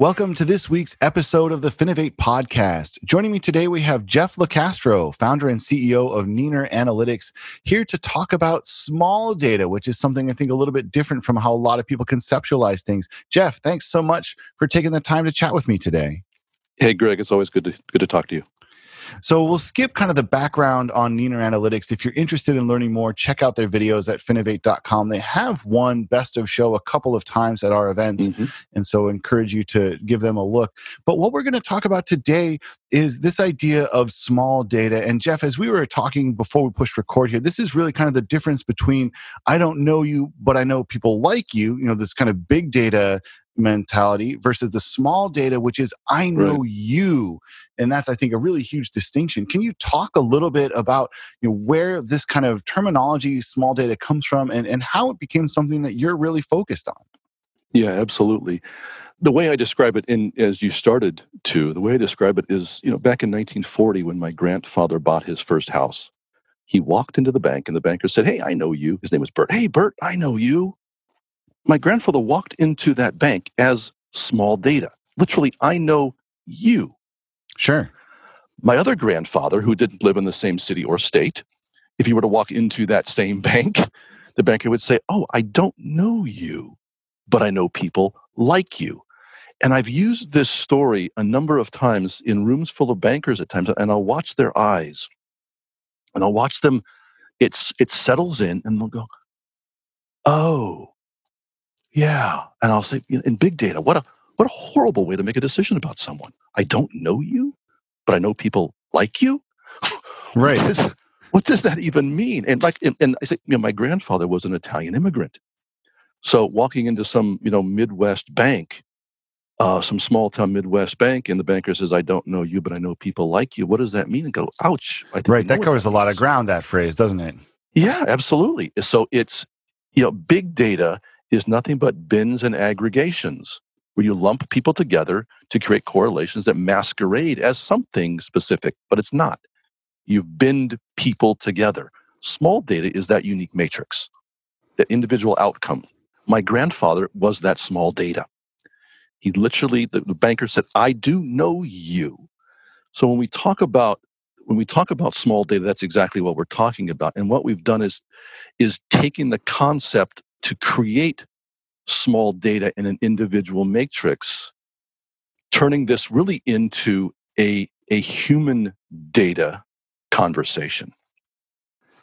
Welcome to this week's episode of the Finovate podcast. Joining me today, we have Jeff Locastro, founder and CEO of Neener Analytics, here to talk about small data, which is something I think a little bit different from how a lot of people conceptualize things. Jeff, thanks so much for taking the time to chat with me today. Hey, Greg, it's always good to good to talk to you. So we'll skip kind of the background on Neener Analytics. If you're interested in learning more, check out their videos at finovate.com. They have won best of show a couple of times at our events. Mm-hmm. And so encourage you to give them a look. But what we're going to talk about today is this idea of small data. And Jeff, as we were talking before we pushed record here, this is really kind of the difference between I don't know you, but I know people like you, you know, this kind of big data mentality versus the small data, which is I know right. you. And that's, I think, a really huge distinction. Can you talk a little bit about you know, where this kind of terminology, small data, comes from and, and how it became something that you're really focused on? Yeah, absolutely. The way I describe it in as you started to, the way I describe it is, you know, back in 1940 when my grandfather bought his first house, he walked into the bank and the banker said, Hey, I know you. His name was Bert. Hey, Bert, I know you my grandfather walked into that bank as small data. Literally, I know you. Sure. My other grandfather, who didn't live in the same city or state, if he were to walk into that same bank, the banker would say, Oh, I don't know you, but I know people like you. And I've used this story a number of times in rooms full of bankers at times, and I'll watch their eyes and I'll watch them. It's, it settles in, and they'll go, Oh, yeah. And I'll say, in big data, what a what a horrible way to make a decision about someone. I don't know you, but I know people like you. Right. what, does, what does that even mean? And like, and, and I say, you know, my grandfather was an Italian immigrant. So walking into some, you know, Midwest bank, uh, some small town Midwest bank, and the banker says, "I don't know you, but I know people like you." What does that mean? And go, "Ouch!" right. That covers a lot of ground. That phrase, doesn't it? Yeah, absolutely. So it's you know, big data is nothing but bins and aggregations where you lump people together to create correlations that masquerade as something specific, but it's not. You've binned people together. Small data is that unique matrix, that individual outcome. My grandfather was that small data. He literally, the, the banker said, I do know you. So when we talk about when we talk about small data, that's exactly what we're talking about. And what we've done is is taking the concept to create small data in an individual matrix, turning this really into a, a human data conversation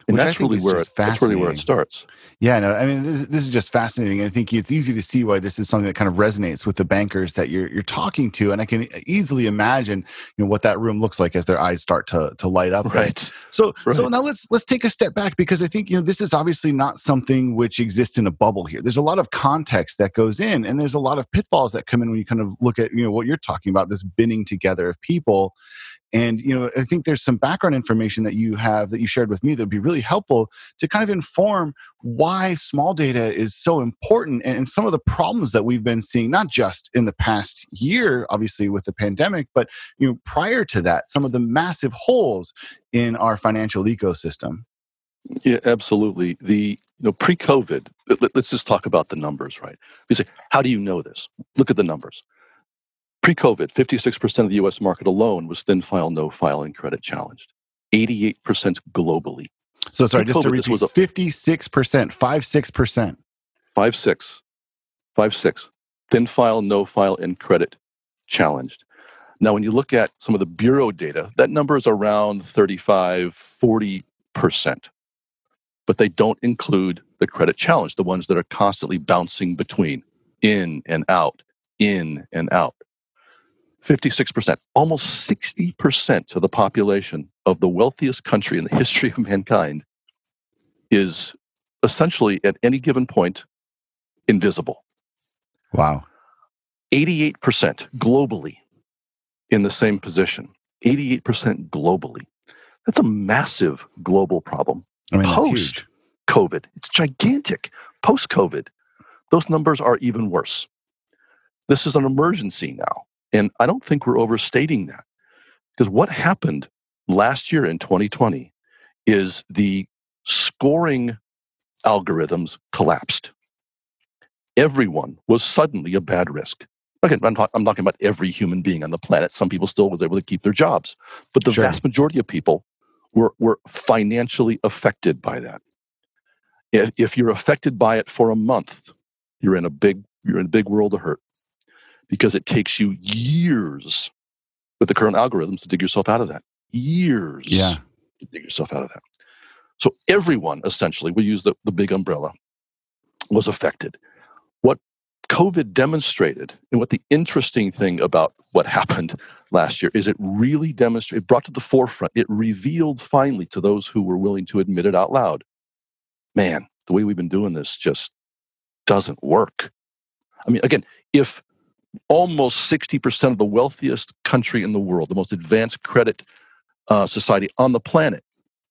and that's really where it, that's really where it starts. Yeah, no, I mean this, this, is just fascinating. I think it's easy to see why this is something that kind of resonates with the bankers that you're you're talking to, and I can easily imagine you know what that room looks like as their eyes start to to light up. Right. right? So right. so now let's let's take a step back because I think you know this is obviously not something which exists in a bubble here. There's a lot of context that goes in, and there's a lot of pitfalls that come in when you kind of look at you know what you're talking about this binning together of people and you know, I think there's some background information that you have that you shared with me that would be really helpful to kind of inform why small data is so important and some of the problems that we've been seeing, not just in the past year, obviously with the pandemic, but you know, prior to that, some of the massive holes in our financial ecosystem. Yeah, absolutely. The you know pre-COVID, let, us just talk about the numbers, right? You say, how do you know this? Look at the numbers. Pre COVID, 56% of the US market alone was thin file, no file, and credit challenged. 88% globally. So, sorry, just to repeat was a, 56%, 56%. 5 6. 5 6. Thin file, no file, and credit challenged. Now, when you look at some of the bureau data, that number is around 35, 40%. But they don't include the credit challenge, the ones that are constantly bouncing between in and out, in and out. 56%, almost 60% of the population of the wealthiest country in the history of mankind is essentially at any given point invisible. Wow. 88% globally in the same position. 88% globally. That's a massive global problem. I mean, Post COVID, it's gigantic. Post COVID, those numbers are even worse. This is an emergency now. And I don't think we're overstating that. Because what happened last year in 2020 is the scoring algorithms collapsed. Everyone was suddenly a bad risk. Again, I'm, talk, I'm, talking about every human being on the planet. Some people still was able to keep their jobs, but the sure. vast majority of people were, were financially affected by that. If, if you're affected by it for a month, you're in a big you're in a big world of hurt because it takes you years with the current algorithms to dig yourself out of that. Years yeah. to dig yourself out of that. So everyone essentially, we use the, the big umbrella, was affected. What COVID demonstrated, and what the interesting thing about what happened last year is it really demonstrated, it brought to the forefront, it revealed finally to those who were willing to admit it out loud man, the way we've been doing this just doesn't work. I mean, again, if almost 60% of the wealthiest country in the world, the most advanced credit uh, society on the planet,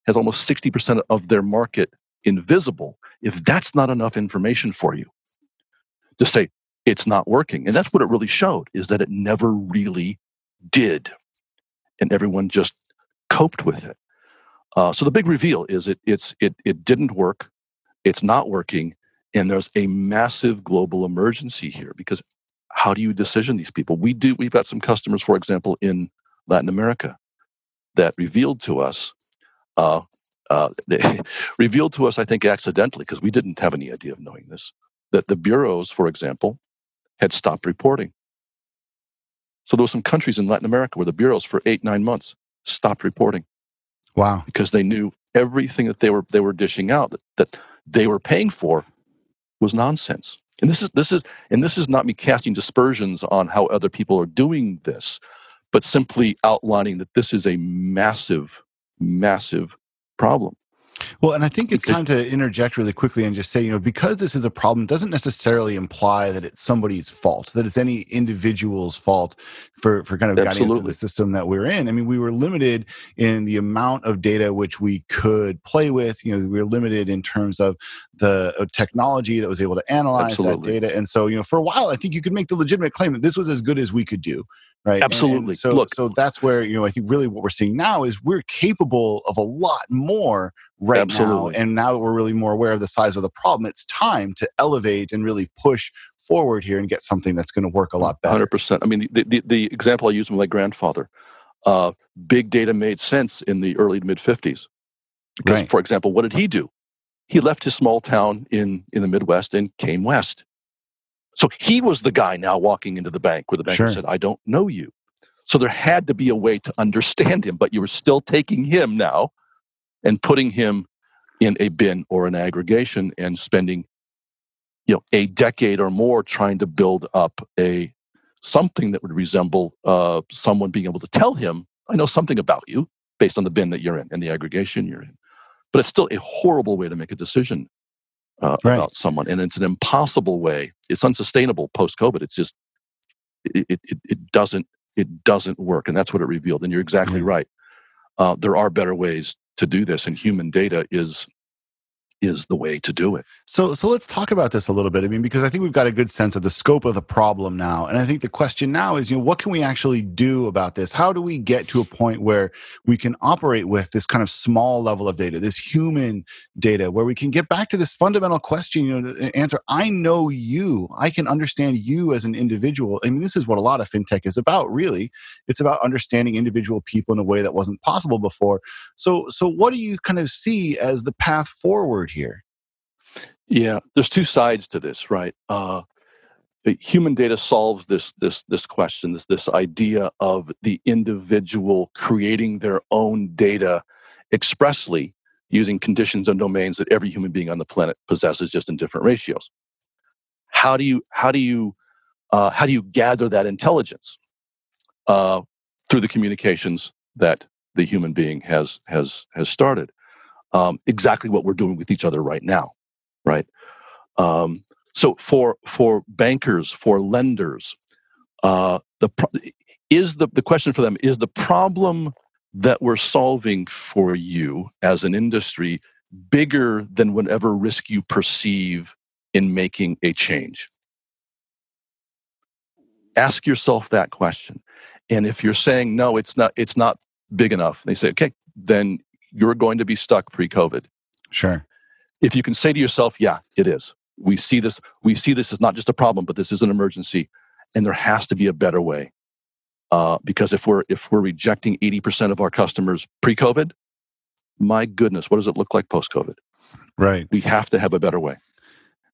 has almost 60% of their market invisible, if that's not enough information for you to say it's not working. And that's what it really showed is that it never really did. And everyone just coped with it. Uh, so the big reveal is it, it's, it, it didn't work. It's not working. And there's a massive global emergency here because how do you decision these people? We do, we've got some customers, for example, in Latin America that revealed to us, uh, uh, they revealed to us, I think, accidentally, because we didn't have any idea of knowing this, that the bureaus, for example, had stopped reporting. So there were some countries in Latin America where the bureaus for eight, nine months stopped reporting. Wow. Because they knew everything that they were they were dishing out that, that they were paying for was nonsense. And this is this is and this is not me casting dispersions on how other people are doing this, but simply outlining that this is a massive, massive problem. Well, and I think it's time to interject really quickly and just say, you know, because this is a problem doesn't necessarily imply that it's somebody's fault, that it's any individual's fault for, for kind of Absolutely. guiding us to the system that we're in. I mean, we were limited in the amount of data which we could play with. You know, we were limited in terms of the uh, technology that was able to analyze Absolutely. that data. And so, you know, for a while, I think you could make the legitimate claim that this was as good as we could do right. Absolutely. And, and so Look, so that's where you know i think really what we're seeing now is we're capable of a lot more right absolutely. now and now that we're really more aware of the size of the problem it's time to elevate and really push forward here and get something that's going to work a lot better. 100% i mean the, the, the example i used with my grandfather uh, big data made sense in the early to mid 50s because right. for example what did he do? He left his small town in in the midwest and came west so he was the guy now walking into the bank where the banker sure. said, I don't know you. So there had to be a way to understand him, but you were still taking him now and putting him in a bin or an aggregation and spending you know a decade or more trying to build up a something that would resemble uh, someone being able to tell him i know something about you based on the bin that you're in and the aggregation you're in but it's still a horrible way to make a decision uh, right. about someone, and it's an impossible way. It's unsustainable post COVID. It's just it, it it doesn't it doesn't work, and that's what it revealed. And you're exactly mm-hmm. right. Uh, there are better ways to do this, and human data is is the way to do it. So so let's talk about this a little bit. I mean because I think we've got a good sense of the scope of the problem now. And I think the question now is, you know, what can we actually do about this? How do we get to a point where we can operate with this kind of small level of data, this human data where we can get back to this fundamental question, you know, the answer I know you. I can understand you as an individual. I mean this is what a lot of fintech is about, really. It's about understanding individual people in a way that wasn't possible before. So so what do you kind of see as the path forward forward here? Yeah, there's two sides to this, right? Uh, human data solves this this this question, this this idea of the individual creating their own data expressly using conditions and domains that every human being on the planet possesses, just in different ratios. How do you how do you uh, how do you gather that intelligence uh, through the communications that the human being has has has started? Um, exactly what we're doing with each other right now, right? Um, so for for bankers, for lenders, uh, the pro- is the the question for them is the problem that we're solving for you as an industry bigger than whatever risk you perceive in making a change? Ask yourself that question. And if you're saying no, it's not it's not big enough, they say, okay, then you're going to be stuck pre-COVID. Sure. If you can say to yourself, yeah, it is. We see this, we see this is not just a problem, but this is an emergency, and there has to be a better way. Uh, because if we're if we're rejecting 80% of our customers pre-COVID, my goodness, what does it look like post-COVID? Right. We have to have a better way.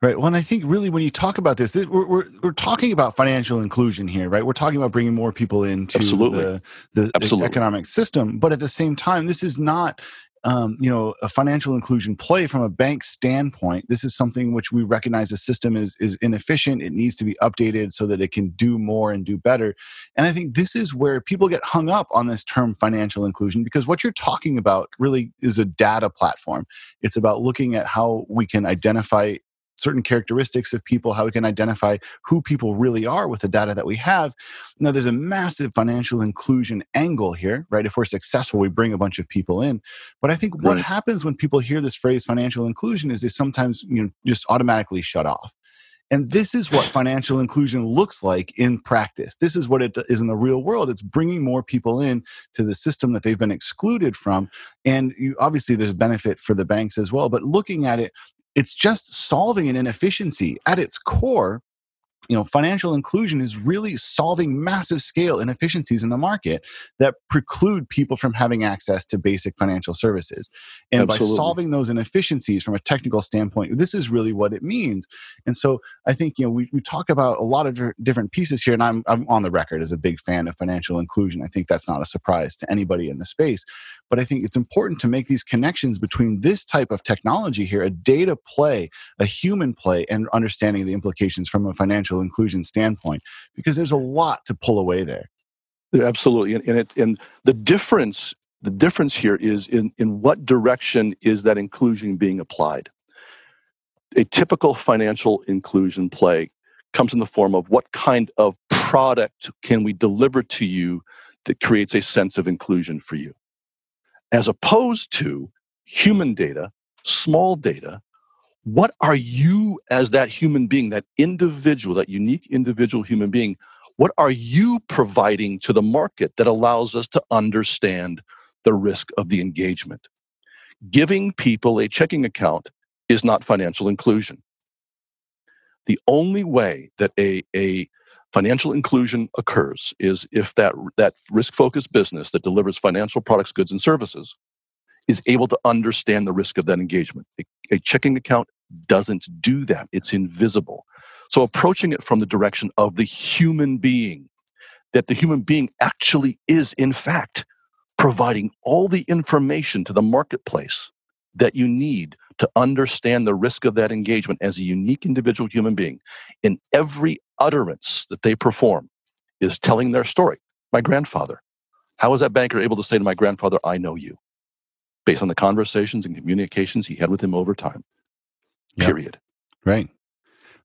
Right. Well, and I think really when you talk about this, we're, we're, we're talking about financial inclusion here, right? We're talking about bringing more people into Absolutely. the, the, Absolutely. economic system. But at the same time, this is not um, you know a financial inclusion play from a bank standpoint this is something which we recognize the system is is inefficient it needs to be updated so that it can do more and do better and i think this is where people get hung up on this term financial inclusion because what you're talking about really is a data platform it's about looking at how we can identify certain characteristics of people, how we can identify who people really are with the data that we have. Now, there's a massive financial inclusion angle here, right? If we're successful, we bring a bunch of people in. But I think what right. happens when people hear this phrase financial inclusion is they sometimes you know just automatically shut off. And this is what financial inclusion looks like in practice. This is what it is in the real world. It's bringing more people in to the system that they've been excluded from. And you, obviously, there's benefit for the banks as well. But looking at it it's just solving an inefficiency at its core you know financial inclusion is really solving massive scale inefficiencies in the market that preclude people from having access to basic financial services. And Absolutely. by solving those inefficiencies from a technical standpoint this is really what it means. And so i think you know we, we talk about a lot of different pieces here and I'm, I'm on the record as a big fan of financial inclusion. I think that's not a surprise to anybody in the space. But i think it's important to make these connections between this type of technology here a data play a human play and understanding the implications from a financial inclusion standpoint because there's a lot to pull away there. Absolutely and it and the difference the difference here is in in what direction is that inclusion being applied. A typical financial inclusion play comes in the form of what kind of product can we deliver to you that creates a sense of inclusion for you as opposed to human data small data what are you as that human being, that individual, that unique individual human being? What are you providing to the market that allows us to understand the risk of the engagement? Giving people a checking account is not financial inclusion. The only way that a, a financial inclusion occurs is if that, that risk focused business that delivers financial products, goods, and services is able to understand the risk of that engagement. A, a, checking account doesn't do that, it's invisible. So, approaching it from the direction of the human being, that the human being actually is, in fact, providing all the information to the marketplace that you need to understand the risk of that engagement as a unique individual human being in every utterance that they perform is telling their story. My grandfather. How was that banker able to say to my grandfather, I know you? based on the conversations and communications he had with him over time. Yep. Period. Right.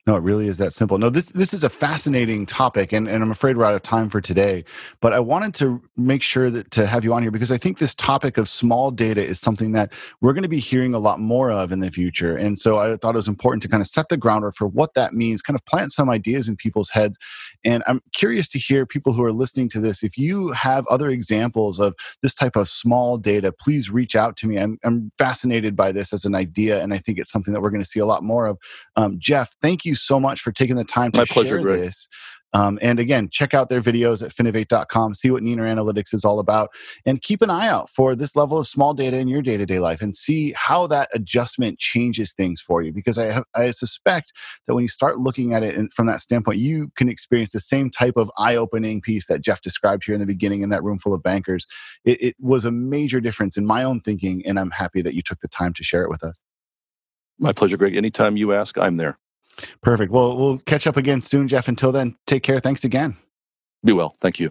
No, it really is that simple. No, this this is a fascinating topic, and, and I'm afraid we're out of time for today. But I wanted to make sure that to have you on here because I think this topic of small data is something that we're going to be hearing a lot more of in the future. And so I thought it was important to kind of set the groundwork for what that means, kind of plant some ideas in people's heads. And I'm curious to hear people who are listening to this. If you have other examples of this type of small data, please reach out to me. I'm, I'm fascinated by this as an idea, and I think it's something that we're going to see a lot more of. Um, Jeff, thank you so much for taking the time to My share Greg. this. Um, and again, check out their videos at finovate.com, see what Neener Analytics is all about, and keep an eye out for this level of small data in your day to day life and see how that adjustment changes things for you. Because I, have, I suspect that when you start looking at it from that standpoint, you can experience the same type of eye opening piece that Jeff described here in the beginning in that room full of bankers. It, it was a major difference in my own thinking, and I'm happy that you took the time to share it with us. My pleasure, Greg. Anytime you ask, I'm there. Perfect. Well, we'll catch up again soon, Jeff. Until then, take care. Thanks again. Be well. Thank you.